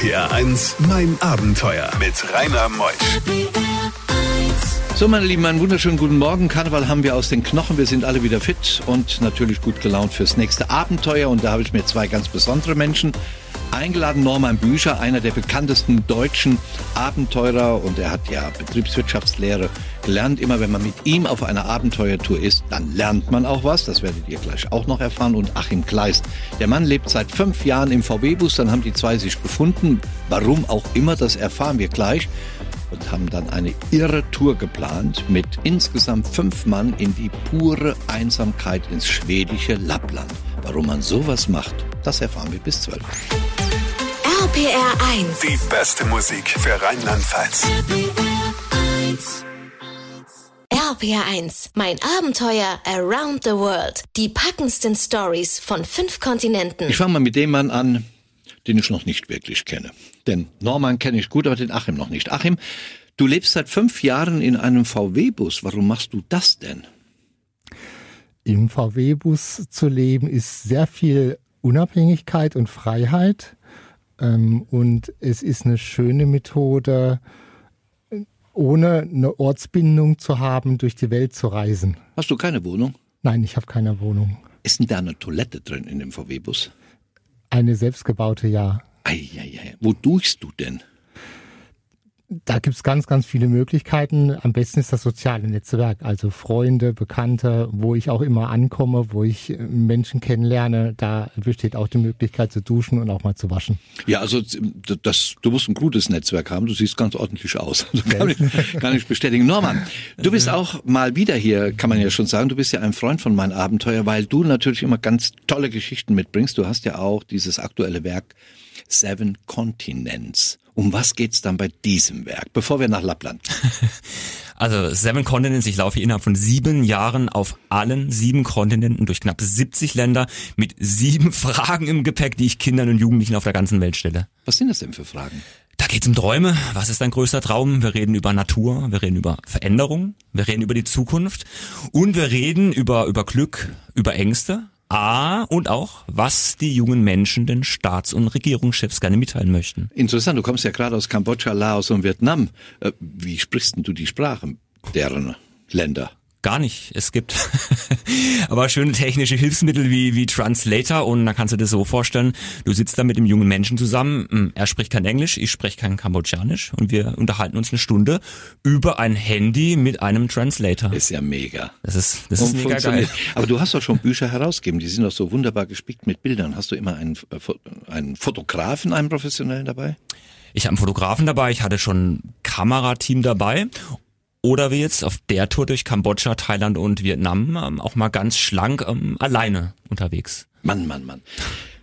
RPR 1, mein Abenteuer mit Rainer Meusch. So, meine Lieben, einen wunderschönen guten Morgen. Karneval haben wir aus den Knochen. Wir sind alle wieder fit und natürlich gut gelaunt fürs nächste Abenteuer. Und da habe ich mir zwei ganz besondere Menschen eingeladen. Norman Bücher, einer der bekanntesten deutschen Abenteurer. Und er hat ja Betriebswirtschaftslehre gelernt. Immer wenn man mit ihm auf einer Abenteuertour ist, dann lernt man auch was. Das werdet ihr gleich auch noch erfahren. Und Achim Kleist. Der Mann lebt seit fünf Jahren im VW-Bus. Dann haben die zwei sich gefunden. Warum auch immer, das erfahren wir gleich und haben dann eine irre Tour geplant mit insgesamt fünf Mann in die pure Einsamkeit ins schwedische Lappland. Warum man sowas macht, das erfahren wir bis zwölf. RPR 1. Die beste Musik für Rheinland-Pfalz. RPR 1. Mein Abenteuer around the world. Die packendsten Stories von fünf Kontinenten. Ich fange mal mit dem Mann an, den ich noch nicht wirklich kenne. Denn Norman kenne ich gut, aber den Achim noch nicht. Achim, du lebst seit fünf Jahren in einem VW-Bus. Warum machst du das denn? Im VW-Bus zu leben ist sehr viel Unabhängigkeit und Freiheit. Ähm, und es ist eine schöne Methode, ohne eine Ortsbindung zu haben, durch die Welt zu reisen. Hast du keine Wohnung? Nein, ich habe keine Wohnung. Ist denn da eine Toilette drin in dem VW-Bus? Eine selbstgebaute, ja. Eieiei. Wo duchst du denn? Da gibt's ganz, ganz viele Möglichkeiten. Am besten ist das soziale Netzwerk, also Freunde, Bekannte, wo ich auch immer ankomme, wo ich Menschen kennenlerne. Da besteht auch die Möglichkeit zu duschen und auch mal zu waschen. Ja, also das, du musst ein gutes Netzwerk haben. Du siehst ganz ordentlich aus. Also kann, ich, kann ich bestätigen. Norman, du bist auch mal wieder hier, kann man ja schon sagen. Du bist ja ein Freund von meinem Abenteuer, weil du natürlich immer ganz tolle Geschichten mitbringst. Du hast ja auch dieses aktuelle Werk Seven Continents. Um was geht's dann bei diesem Werk, bevor wir nach Lappland? Also Seven Continents, ich laufe innerhalb von sieben Jahren auf allen sieben Kontinenten durch knapp 70 Länder mit sieben Fragen im Gepäck, die ich Kindern und Jugendlichen auf der ganzen Welt stelle. Was sind das denn für Fragen? Da geht's um Träume. Was ist dein größter Traum? Wir reden über Natur, wir reden über Veränderung, wir reden über die Zukunft und wir reden über, über Glück, über Ängste, A und auch, was die jungen Menschen den Staats- und Regierungschefs gerne mitteilen möchten. Interessant, du kommst ja gerade aus Kambodscha, Laos und Vietnam. Äh, Wie sprichst denn du die Sprache deren Länder? Gar nicht. Es gibt aber schöne technische Hilfsmittel wie, wie Translator und da kannst du dir so vorstellen, du sitzt da mit dem jungen Menschen zusammen, hm, er spricht kein Englisch, ich spreche kein Kambodschanisch und wir unterhalten uns eine Stunde über ein Handy mit einem Translator. Ist ja mega. Das ist, das ist mega geil. Aber du hast doch schon Bücher herausgegeben, die sind doch so wunderbar gespickt mit Bildern. Hast du immer einen, äh, einen Fotografen, einen professionellen dabei? Ich habe einen Fotografen dabei, ich hatte schon ein Kamerateam dabei. Oder wie jetzt auf der Tour durch Kambodscha, Thailand und Vietnam ähm, auch mal ganz schlank ähm, alleine unterwegs. Mann, Mann, Mann.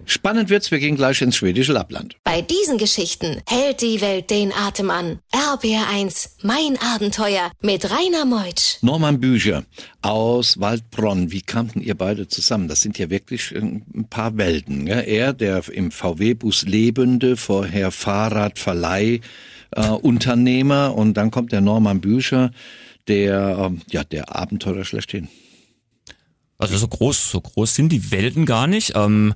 Spannend wird's, wir gehen gleich ins schwedische Lappland. Bei diesen Geschichten hält die Welt den Atem an. RPR 1. Mein Abenteuer mit Rainer Meutsch. Norman Bücher aus Waldbronn. Wie kamten ihr beide zusammen? Das sind ja wirklich äh, ein paar Welten. Gell? Er, der im VW-Bus lebende, vorher Fahrradverleih, äh, Unternehmer und dann kommt der Norman Bücher, der, ähm, ja, der Abenteurer schlechthin. Also so groß, so groß sind die Welten gar nicht. Ähm,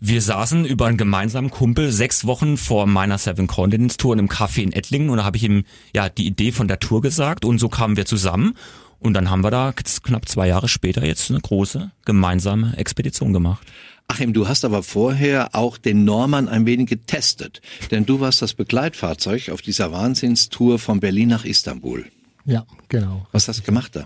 wir saßen über einen gemeinsamen Kumpel sechs Wochen vor meiner Seven Continents Tour in einem Café in Ettlingen und da habe ich ihm ja die Idee von der Tour gesagt und so kamen wir zusammen und dann haben wir da knapp zwei Jahre später jetzt eine große gemeinsame Expedition gemacht. Achim, du hast aber vorher auch den Norman ein wenig getestet, denn du warst das Begleitfahrzeug auf dieser Wahnsinnstour von Berlin nach Istanbul. Ja, genau. Was hast du gemacht da?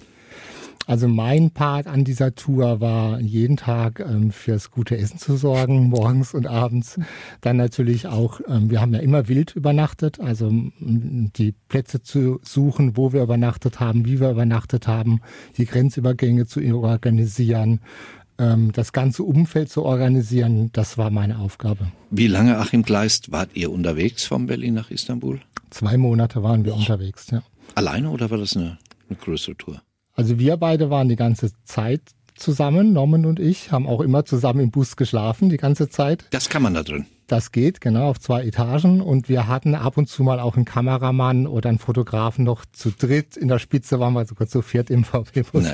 Also mein Part an dieser Tour war jeden Tag ähm, fürs gute Essen zu sorgen, morgens und abends. Dann natürlich auch, ähm, wir haben ja immer wild übernachtet, also die Plätze zu suchen, wo wir übernachtet haben, wie wir übernachtet haben, die Grenzübergänge zu organisieren, ähm, das ganze Umfeld zu organisieren, das war meine Aufgabe. Wie lange, Achim Kleist, wart ihr unterwegs von Berlin nach Istanbul? Zwei Monate waren wir unterwegs, ja. Alleine oder war das eine, eine größere Tour? Also wir beide waren die ganze Zeit zusammen, Norman und ich, haben auch immer zusammen im Bus geschlafen, die ganze Zeit. Das kann man da drin. Das geht, genau, auf zwei Etagen. Und wir hatten ab und zu mal auch einen Kameramann oder einen Fotografen noch zu dritt. In der Spitze waren wir sogar zu viert im VW-Bus.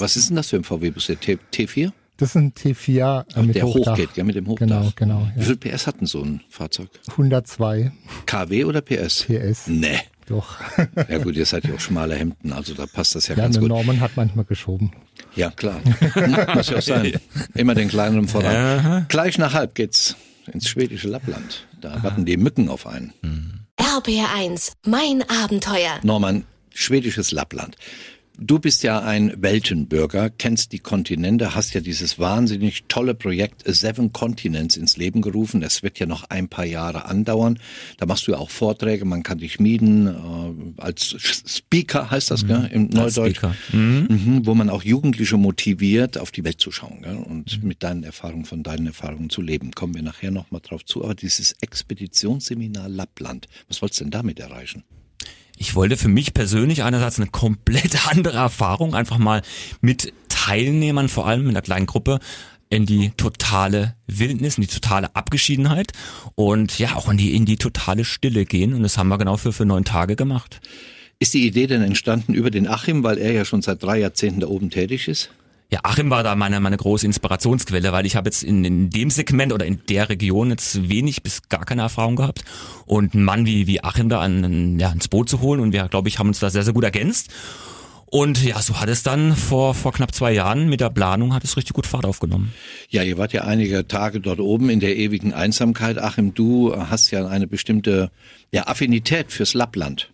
Was ist denn das für ein VW-Bus? Der T- T4? Das ist ein T4 äh, mit der Hochdach. hochgeht, ja, mit dem Hochdach. Genau, genau. Wie Ja. viel PS hat denn so ein Fahrzeug? 102 KW oder PS? PS. Nee. Doch. Ja gut, ihr seid ja auch schmale Hemden, also da passt das ja, Ja, ganz der gut. Norman hat manchmal geschoben. Ja, klar. Muss ja auch sein. Immer den kleineren voran. Gleich nach halb geht's ins schwedische Lappland. Da warten die Mücken auf einen. RPR1, mein Abenteuer. Norman, schwedisches Lappland. Du bist ja ein Weltenbürger, kennst die Kontinente, hast ja dieses wahnsinnig tolle Projekt Seven Continents ins Leben gerufen. Es wird ja noch ein paar Jahre andauern. Da machst du ja auch Vorträge, man kann dich mieten äh, als Speaker, heißt das, gell, im Als Neudeutsch. Speaker. Mhm, wo man auch Jugendliche motiviert, auf die Welt zu schauen gell? und mit deinen Erfahrungen, von deinen Erfahrungen zu leben. Kommen wir nachher nochmal drauf zu. Aber dieses Expeditionsseminar Lappland, was wolltest du denn damit erreichen? Ich wollte für mich persönlich einerseits eine komplett andere Erfahrung, einfach mal mit Teilnehmern, vor allem in einer kleinen Gruppe, in die totale Wildnis, in die totale Abgeschiedenheit und ja, auch in die, in die totale Stille gehen. Und das haben wir genau für, für neun Tage gemacht. Ist die Idee denn entstanden über den Achim, weil er ja schon seit drei Jahrzehnten da oben tätig ist? Ja, Achim war da meine, meine große Inspirationsquelle, weil ich habe jetzt in, in dem Segment oder in der Region jetzt wenig bis gar keine Erfahrung gehabt. Und einen Mann wie, wie Achim da an, ja, ins Boot zu holen und wir, glaube ich, haben uns da sehr, sehr gut ergänzt. Und ja, so hat es dann vor, vor knapp zwei Jahren mit der Planung hat es richtig gut Fahrt aufgenommen. Ja, ihr wart ja einige Tage dort oben in der ewigen Einsamkeit. Achim, du hast ja eine bestimmte ja, Affinität fürs Lappland.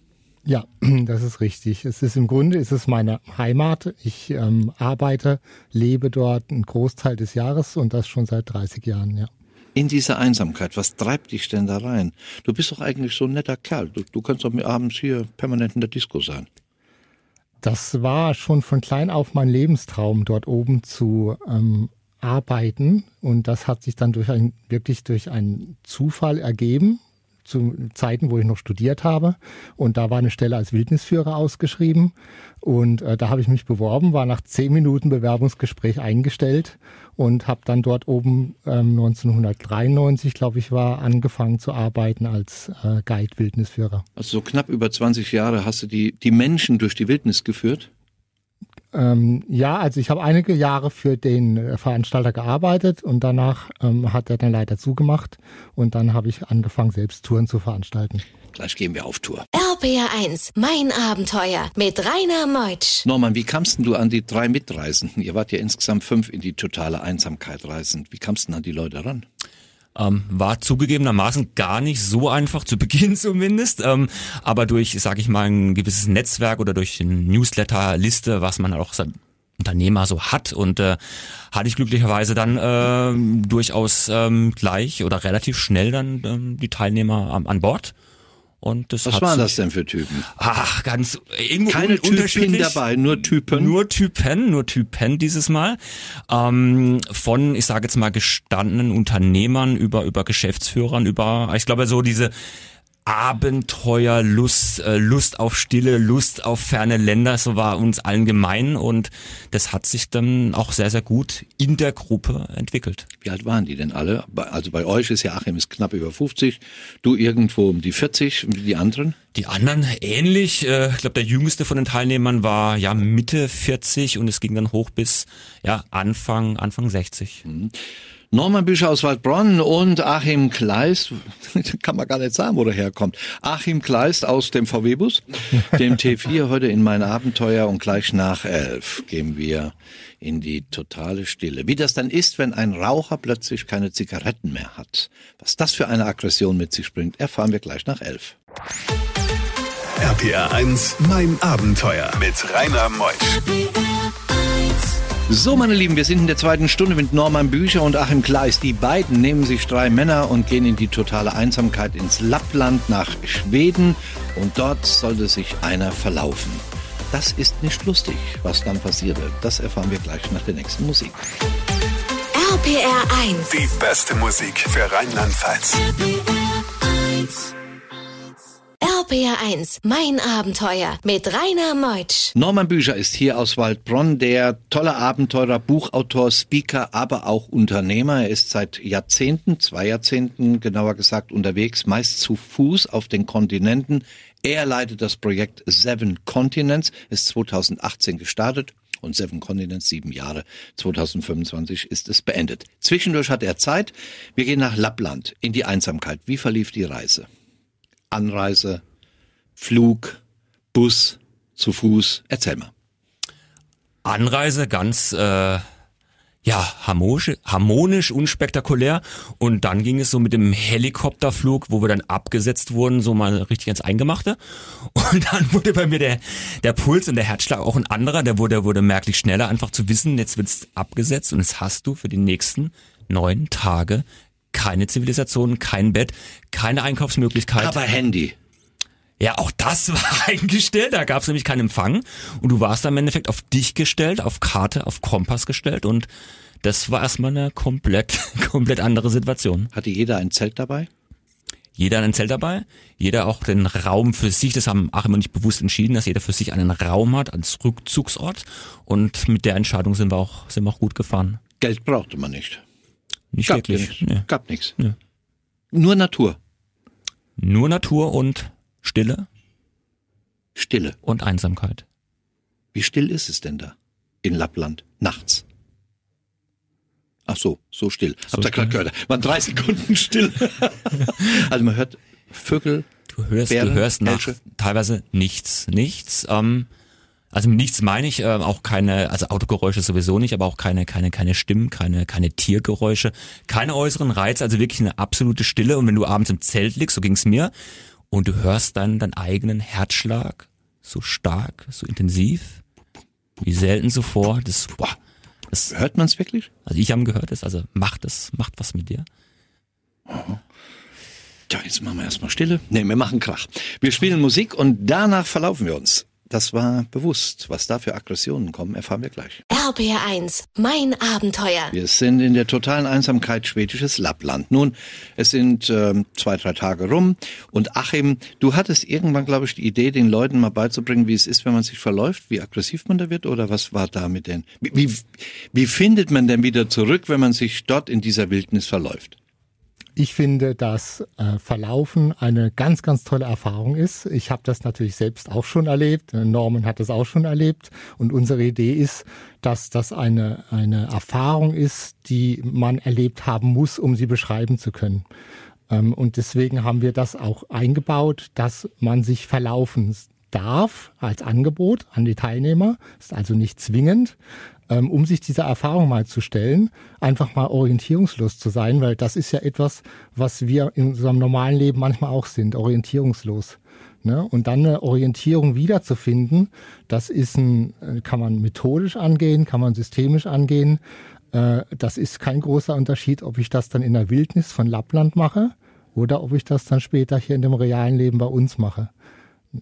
Ja, das ist richtig. Es ist im Grunde ist es meine Heimat. Ich ähm, arbeite, lebe dort einen Großteil des Jahres und das schon seit 30 Jahren, ja. In diese Einsamkeit, was treibt dich denn da rein? Du bist doch eigentlich so ein netter Kerl. Du, du kannst doch abends hier permanent in der Disco sein. Das war schon von klein auf mein Lebenstraum, dort oben zu ähm, arbeiten. Und das hat sich dann durch ein, wirklich durch einen Zufall ergeben, zu Zeiten, wo ich noch studiert habe. Und da war eine Stelle als Wildnisführer ausgeschrieben. Und äh, da habe ich mich beworben, war nach zehn Minuten Bewerbungsgespräch eingestellt und habe dann dort oben ähm, 1993, glaube ich, war angefangen zu arbeiten als äh, Guide Wildnisführer. Also so knapp über 20 Jahre hast du die, die Menschen durch die Wildnis geführt. Ähm, ja, also ich habe einige Jahre für den äh, Veranstalter gearbeitet und danach ähm, hat er dann leider zugemacht und dann habe ich angefangen, selbst Touren zu veranstalten. Gleich gehen wir auf Tour. RPR1, mein Abenteuer mit Rainer Meutsch. Norman, wie kamst denn du an die drei Mitreisenden? Ihr wart ja insgesamt fünf in die totale Einsamkeit reisend. Wie kamst du denn an die Leute ran? Ähm, war zugegebenermaßen gar nicht so einfach, zu Beginn zumindest, ähm, aber durch, sage ich mal, ein gewisses Netzwerk oder durch eine Newsletter-Liste, was man auch als Unternehmer so hat und äh, hatte ich glücklicherweise dann ähm, durchaus ähm, gleich oder relativ schnell dann ähm, die Teilnehmer am, an Bord. Und das Was waren das denn für Typen? Ach, ganz irgendwo Keine un- Typen unterschiedlich. dabei, nur Typen? Nur Typen, nur Typen dieses Mal. Ähm, von, ich sage jetzt mal, gestandenen Unternehmern über, über Geschäftsführern, über, ich glaube, so diese Abenteuer, Lust, äh, Lust auf Stille, Lust auf ferne Länder, so war uns allen gemein und das hat sich dann auch sehr, sehr gut in der Gruppe entwickelt. Wie alt waren die denn alle? Also bei euch ist ja Achim ist knapp über 50, du irgendwo um die 40 und die anderen? Die anderen ähnlich. Äh, ich glaube, der jüngste von den Teilnehmern war ja Mitte 40 und es ging dann hoch bis ja Anfang Anfang 60. Norman Büscher aus Waldbronn und Achim Kleist, kann man gar nicht sagen, wo der herkommt. Achim Kleist aus dem VW-Bus, dem T4 heute in mein Abenteuer und gleich nach elf gehen wir in die totale Stille. Wie das dann ist, wenn ein Raucher plötzlich keine Zigaretten mehr hat. Was das für eine Aggression mit sich bringt, erfahren wir gleich nach elf. RPR 1, mein Abenteuer mit Rainer Meusch. So, meine Lieben, wir sind in der zweiten Stunde mit Norman Bücher und Achim Kleist. Die beiden nehmen sich drei Männer und gehen in die totale Einsamkeit ins Lappland nach Schweden und dort sollte sich einer verlaufen. Das ist nicht lustig, was dann passierte. Das erfahren wir gleich nach der nächsten Musik. RPR1, Die beste Musik für Rheinland-Pfalz. RPR1, mein Abenteuer mit Rainer Meutsch. Norman Bücher ist hier aus Waldbronn, der tolle Abenteurer, Buchautor, Speaker, aber auch Unternehmer. Er ist seit Jahrzehnten, zwei Jahrzehnten genauer gesagt, unterwegs, meist zu Fuß auf den Kontinenten. Er leitet das Projekt Seven Continents, ist 2018 gestartet und Seven Continents sieben Jahre. 2025 ist es beendet. Zwischendurch hat er Zeit. Wir gehen nach Lappland in die Einsamkeit. Wie verlief die Reise? Anreise, Flug, Bus, zu Fuß. Erzähl mal. Anreise ganz äh, ja, harmonisch, harmonisch, unspektakulär. Und dann ging es so mit dem Helikopterflug, wo wir dann abgesetzt wurden, so mal richtig ins Eingemachte. Und dann wurde bei mir der, der Puls und der Herzschlag auch ein anderer, der wurde, der wurde merklich schneller, einfach zu wissen, jetzt wird's abgesetzt und jetzt hast du für die nächsten neun Tage keine Zivilisation, kein Bett, keine Einkaufsmöglichkeit. Aber Handy. Ja, auch das war eingestellt, da gab es nämlich keinen Empfang und du warst dann im Endeffekt auf dich gestellt, auf Karte, auf Kompass gestellt und das war erstmal eine komplett, komplett andere Situation. Hatte jeder ein Zelt dabei? Jeder ein Zelt dabei, jeder auch den Raum für sich, das haben Achim und ich bewusst entschieden, dass jeder für sich einen Raum hat als Rückzugsort und mit der Entscheidung sind wir auch, sind wir auch gut gefahren. Geld brauchte man nicht. Nicht Gab wirklich. nichts. Nee. Gab nichts. Nee. Nur Natur. Nur Natur und Stille Stille. und Einsamkeit. Wie still ist es denn da? In Lappland. Nachts. Ach so, so still. Habt ihr gerade gehört? Waren drei Sekunden still. also man hört Vögel. Du hörst, Bären, du hörst nach teilweise nichts, nichts. Ähm, also mit nichts meine ich äh, auch keine, also Autogeräusche sowieso nicht, aber auch keine, keine, keine Stimmen, keine, keine Tiergeräusche, keine äußeren Reize, also wirklich eine absolute Stille. Und wenn du abends im Zelt liegst, so ging's mir, und du hörst dann deinen eigenen Herzschlag so stark, so intensiv, wie selten zuvor. Das, boah, das, Hört man es wirklich? also ich habe gehört, das also macht das, macht was mit dir. Tja, jetzt machen wir erstmal Stille. Nee, wir machen Krach. Wir spielen Musik und danach verlaufen wir uns. Das war bewusst. Was da für Aggressionen kommen, erfahren wir gleich. RBR1, mein Abenteuer. Wir sind in der totalen Einsamkeit schwedisches Lappland. Nun, es sind ähm, zwei, drei Tage rum und Achim, du hattest irgendwann, glaube ich, die Idee, den Leuten mal beizubringen, wie es ist, wenn man sich verläuft, wie aggressiv man da wird oder was war da mit den... Wie, wie, wie findet man denn wieder zurück, wenn man sich dort in dieser Wildnis verläuft? Ich finde, dass äh, Verlaufen eine ganz, ganz tolle Erfahrung ist. Ich habe das natürlich selbst auch schon erlebt. Norman hat das auch schon erlebt. Und unsere Idee ist, dass das eine, eine Erfahrung ist, die man erlebt haben muss, um sie beschreiben zu können. Ähm, und deswegen haben wir das auch eingebaut, dass man sich verlaufen darf als Angebot an die Teilnehmer. Ist also nicht zwingend ähm, um sich dieser Erfahrung mal zu stellen, einfach mal orientierungslos zu sein, weil das ist ja etwas, was wir in unserem normalen Leben manchmal auch sind, orientierungslos. Ne? Und dann eine Orientierung wiederzufinden, das ist ein, äh, kann man methodisch angehen, kann man systemisch angehen. Äh, Das ist kein großer Unterschied, ob ich das dann in der Wildnis von Lappland mache oder ob ich das dann später hier in dem realen Leben bei uns mache.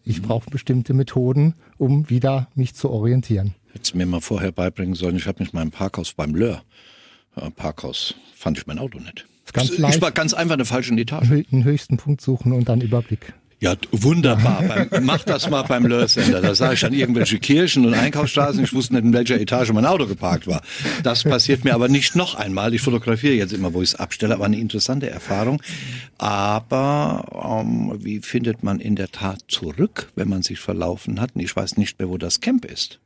Ich brauche bestimmte Methoden, um wieder mich zu orientieren. Hättest mir mal vorher beibringen sollen, ich habe mich mal im Parkhaus beim Löhr, äh, Parkhaus, fand ich mein Auto nicht. Ganz ich leicht. war ganz einfach in der falschen Etage. Einen höchsten Punkt suchen und dann Überblick. Ja, wunderbar. Beim, mach das mal beim Löhr-Sender. Da sah ich dann irgendwelche Kirchen und Einkaufsstraßen. Ich wusste nicht, in welcher Etage mein Auto geparkt war. Das passiert mir aber nicht noch einmal. Ich fotografiere jetzt immer, wo ich es abstelle. Aber eine interessante Erfahrung. Aber ähm, wie findet man in der Tat zurück, wenn man sich verlaufen hat? Und Ich weiß nicht mehr, wo das Camp ist.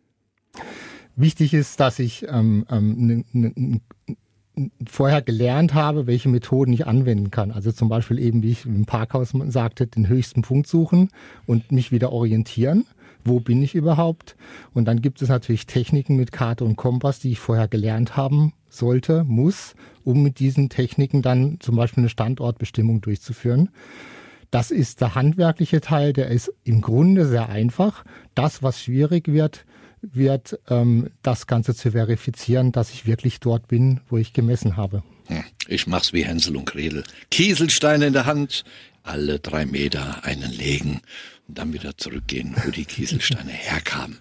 Wichtig ist, dass ich ähm, ähm, n- n- n- vorher gelernt habe, welche Methoden ich anwenden kann. Also zum Beispiel eben, wie ich im Parkhaus sagte, den höchsten Punkt suchen und mich wieder orientieren. Wo bin ich überhaupt? Und dann gibt es natürlich Techniken mit Karte und Kompass, die ich vorher gelernt haben sollte, muss, um mit diesen Techniken dann zum Beispiel eine Standortbestimmung durchzuführen. Das ist der handwerkliche Teil, der ist im Grunde sehr einfach. Das, was schwierig wird, wird ähm, das Ganze zu verifizieren, dass ich wirklich dort bin, wo ich gemessen habe. Hm, Ich mach's wie Hänsel und Gretel. Kieselsteine in der Hand, alle drei Meter einen legen und dann wieder zurückgehen, wo die Kieselsteine herkamen.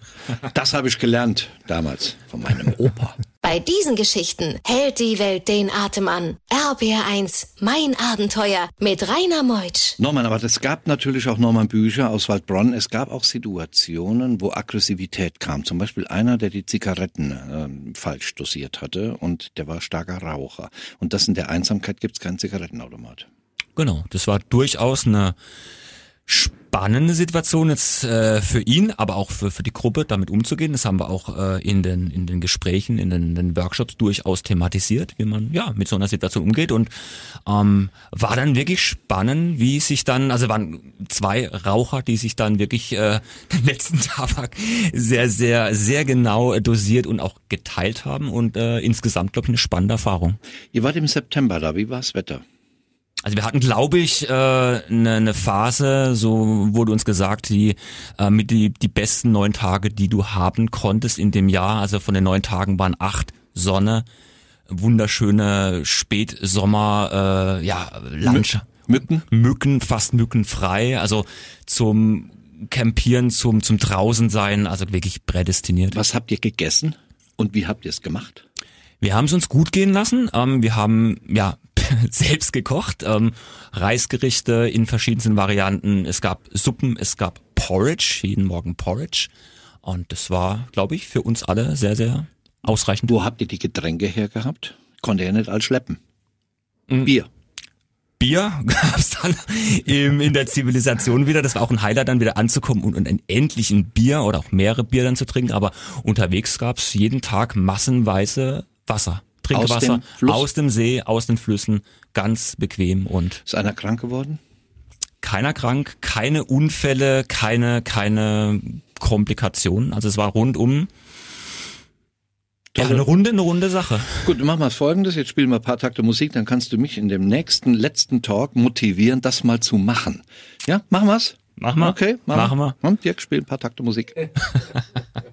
Das habe ich gelernt damals von meinem Opa. Bei diesen Geschichten hält die Welt den Atem an. RBR1, mein Abenteuer mit Rainer Meutsch. Norman, aber es gab natürlich auch Norman Bücher aus Waldbronn. Es gab auch Situationen, wo Aggressivität kam. Zum Beispiel einer, der die Zigaretten ähm, falsch dosiert hatte und der war starker Raucher. Und das in der Einsamkeit gibt's keinen Zigarettenautomat. Genau, das war durchaus eine spannende Situation jetzt äh, für ihn, aber auch für, für die Gruppe, damit umzugehen. Das haben wir auch äh, in, den, in den Gesprächen, in den, den Workshops durchaus thematisiert, wie man ja mit so einer Situation umgeht. Und ähm, war dann wirklich spannend, wie sich dann, also waren zwei Raucher, die sich dann wirklich äh, den letzten Tabak sehr, sehr, sehr genau dosiert und auch geteilt haben. Und äh, insgesamt, glaube ich, eine spannende Erfahrung. Ihr wart im September da, wie war das Wetter? Also wir hatten, glaube ich, eine äh, ne, ne Phase, so wurde uns gesagt, die äh, mit die, die besten neun Tage, die du haben konntest in dem Jahr. Also von den neun Tagen waren acht Sonne, wunderschöne Spätsommer, äh, ja, Landschaft. Mücken? Mücken, fast mückenfrei. Also zum Campieren, zum, zum draußen sein, also wirklich prädestiniert. Was habt ihr gegessen und wie habt ihr es gemacht? Wir haben es uns gut gehen lassen. Ähm, wir haben ja selbst gekocht, ähm, Reisgerichte in verschiedensten Varianten. Es gab Suppen, es gab Porridge, jeden Morgen Porridge. Und das war, glaube ich, für uns alle sehr, sehr ausreichend. Wo habt ihr die Getränke hergehabt? Konnte ja nicht alles schleppen. Mhm. Bier. Bier gab's dann im, in der Zivilisation wieder. Das war auch ein Highlight, dann wieder anzukommen und, und endlich ein Bier oder auch mehrere Bier dann zu trinken. Aber unterwegs gab's jeden Tag massenweise Wasser. Trinkwasser Aus dem Fluss? aus dem See, aus den Flüssen, ganz bequem und Ist einer krank geworden? keiner krank, keine Unfälle, keine, keine Komplikationen. Also es war rundum ja, eine runde, eine runde Sache. Gut, dann machen wir folgendes. Jetzt spielen wir ein paar Takte Musik, dann kannst du mich in dem nächsten, letzten Talk motivieren, das mal zu machen. Ja, machen wir's? Machen wir. Okay, Machen wir. Und Dirk, spiel ein paar Takte Musik.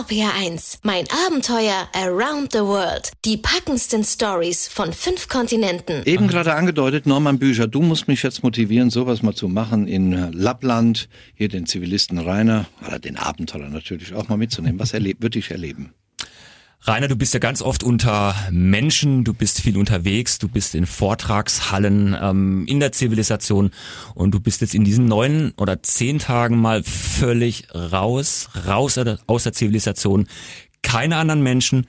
RPR1, mein Abenteuer around the world. Die packendsten Stories von fünf Kontinenten. Eben gerade angedeutet, Norman Bücher, du musst mich jetzt motivieren, sowas mal zu machen in Lappland, hier den Zivilisten Rainer, oder den Abenteurer natürlich auch mal mitzunehmen. Was erlebt, würde ich erleben? Rainer, du bist ja ganz oft unter Menschen, du bist viel unterwegs, du bist in Vortragshallen, ähm, in der Zivilisation und du bist jetzt in diesen neun oder zehn Tagen mal völlig raus, raus aus der Zivilisation. Keine anderen Menschen,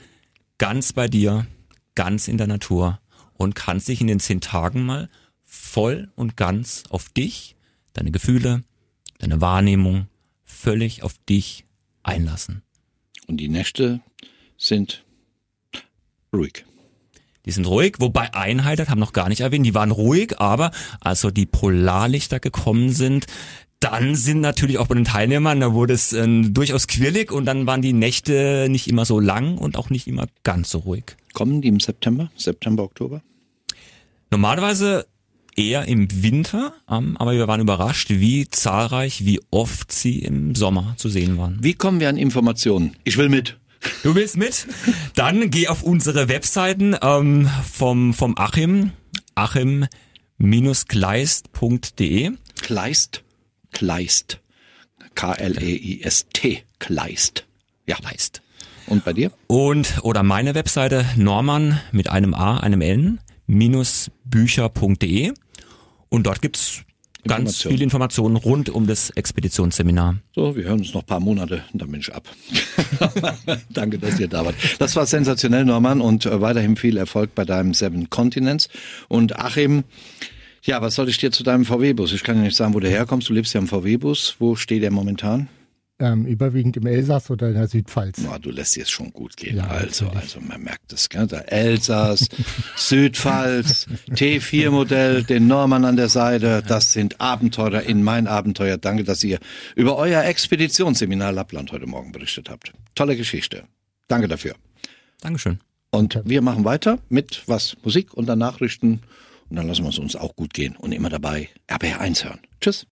ganz bei dir, ganz in der Natur und kannst dich in den zehn Tagen mal voll und ganz auf dich, deine Gefühle, deine Wahrnehmung, völlig auf dich einlassen. Und die Nächte sind ruhig. Die sind ruhig, wobei Einheiter haben noch gar nicht erwähnt, die waren ruhig, aber als so die Polarlichter gekommen sind, dann sind natürlich auch bei den Teilnehmern, da wurde es äh, durchaus quirlig und dann waren die Nächte nicht immer so lang und auch nicht immer ganz so ruhig. Kommen die im September? September, Oktober? Normalerweise eher im Winter, ähm, aber wir waren überrascht, wie zahlreich, wie oft sie im Sommer zu sehen waren. Wie kommen wir an Informationen? Ich will mit. Du willst mit? Dann geh auf unsere Webseiten ähm, vom, vom Achim, achim-gleist.de. Kleist? Kleist. K-L-E-I-S-T. Kleist. Ja. Kleist. Und bei dir? Und oder meine Webseite Norman mit einem A, einem N, minus bücher.de. Und dort gibt's ganz viele Informationen rund um das Expeditionsseminar. So, wir hören uns noch ein paar Monate und dann bin ich ab. Danke, dass ihr da wart. Das war sensationell, Norman, und äh, weiterhin viel Erfolg bei deinem Seven Continents. Und Achim, ja, was soll ich dir zu deinem VW-Bus? Ich kann ja nicht sagen, wo du herkommst. Du lebst ja im VW-Bus. Wo steht der momentan? Ähm, überwiegend im Elsass oder in der Südpfalz. Na, du lässt dir es schon gut gehen. Ja, also, natürlich. also man merkt es, gell? Der Elsass, Südpfalz, T4-Modell, den Norman an der Seite. Das sind Abenteurer in mein Abenteuer. Danke, dass ihr über euer Expeditionsseminar Lappland heute Morgen berichtet habt. Tolle Geschichte. Danke dafür. Dankeschön. Und wir machen weiter mit was? Musik und dann Nachrichten. Und dann lassen wir es uns auch gut gehen und immer dabei RBR1 hören. Tschüss.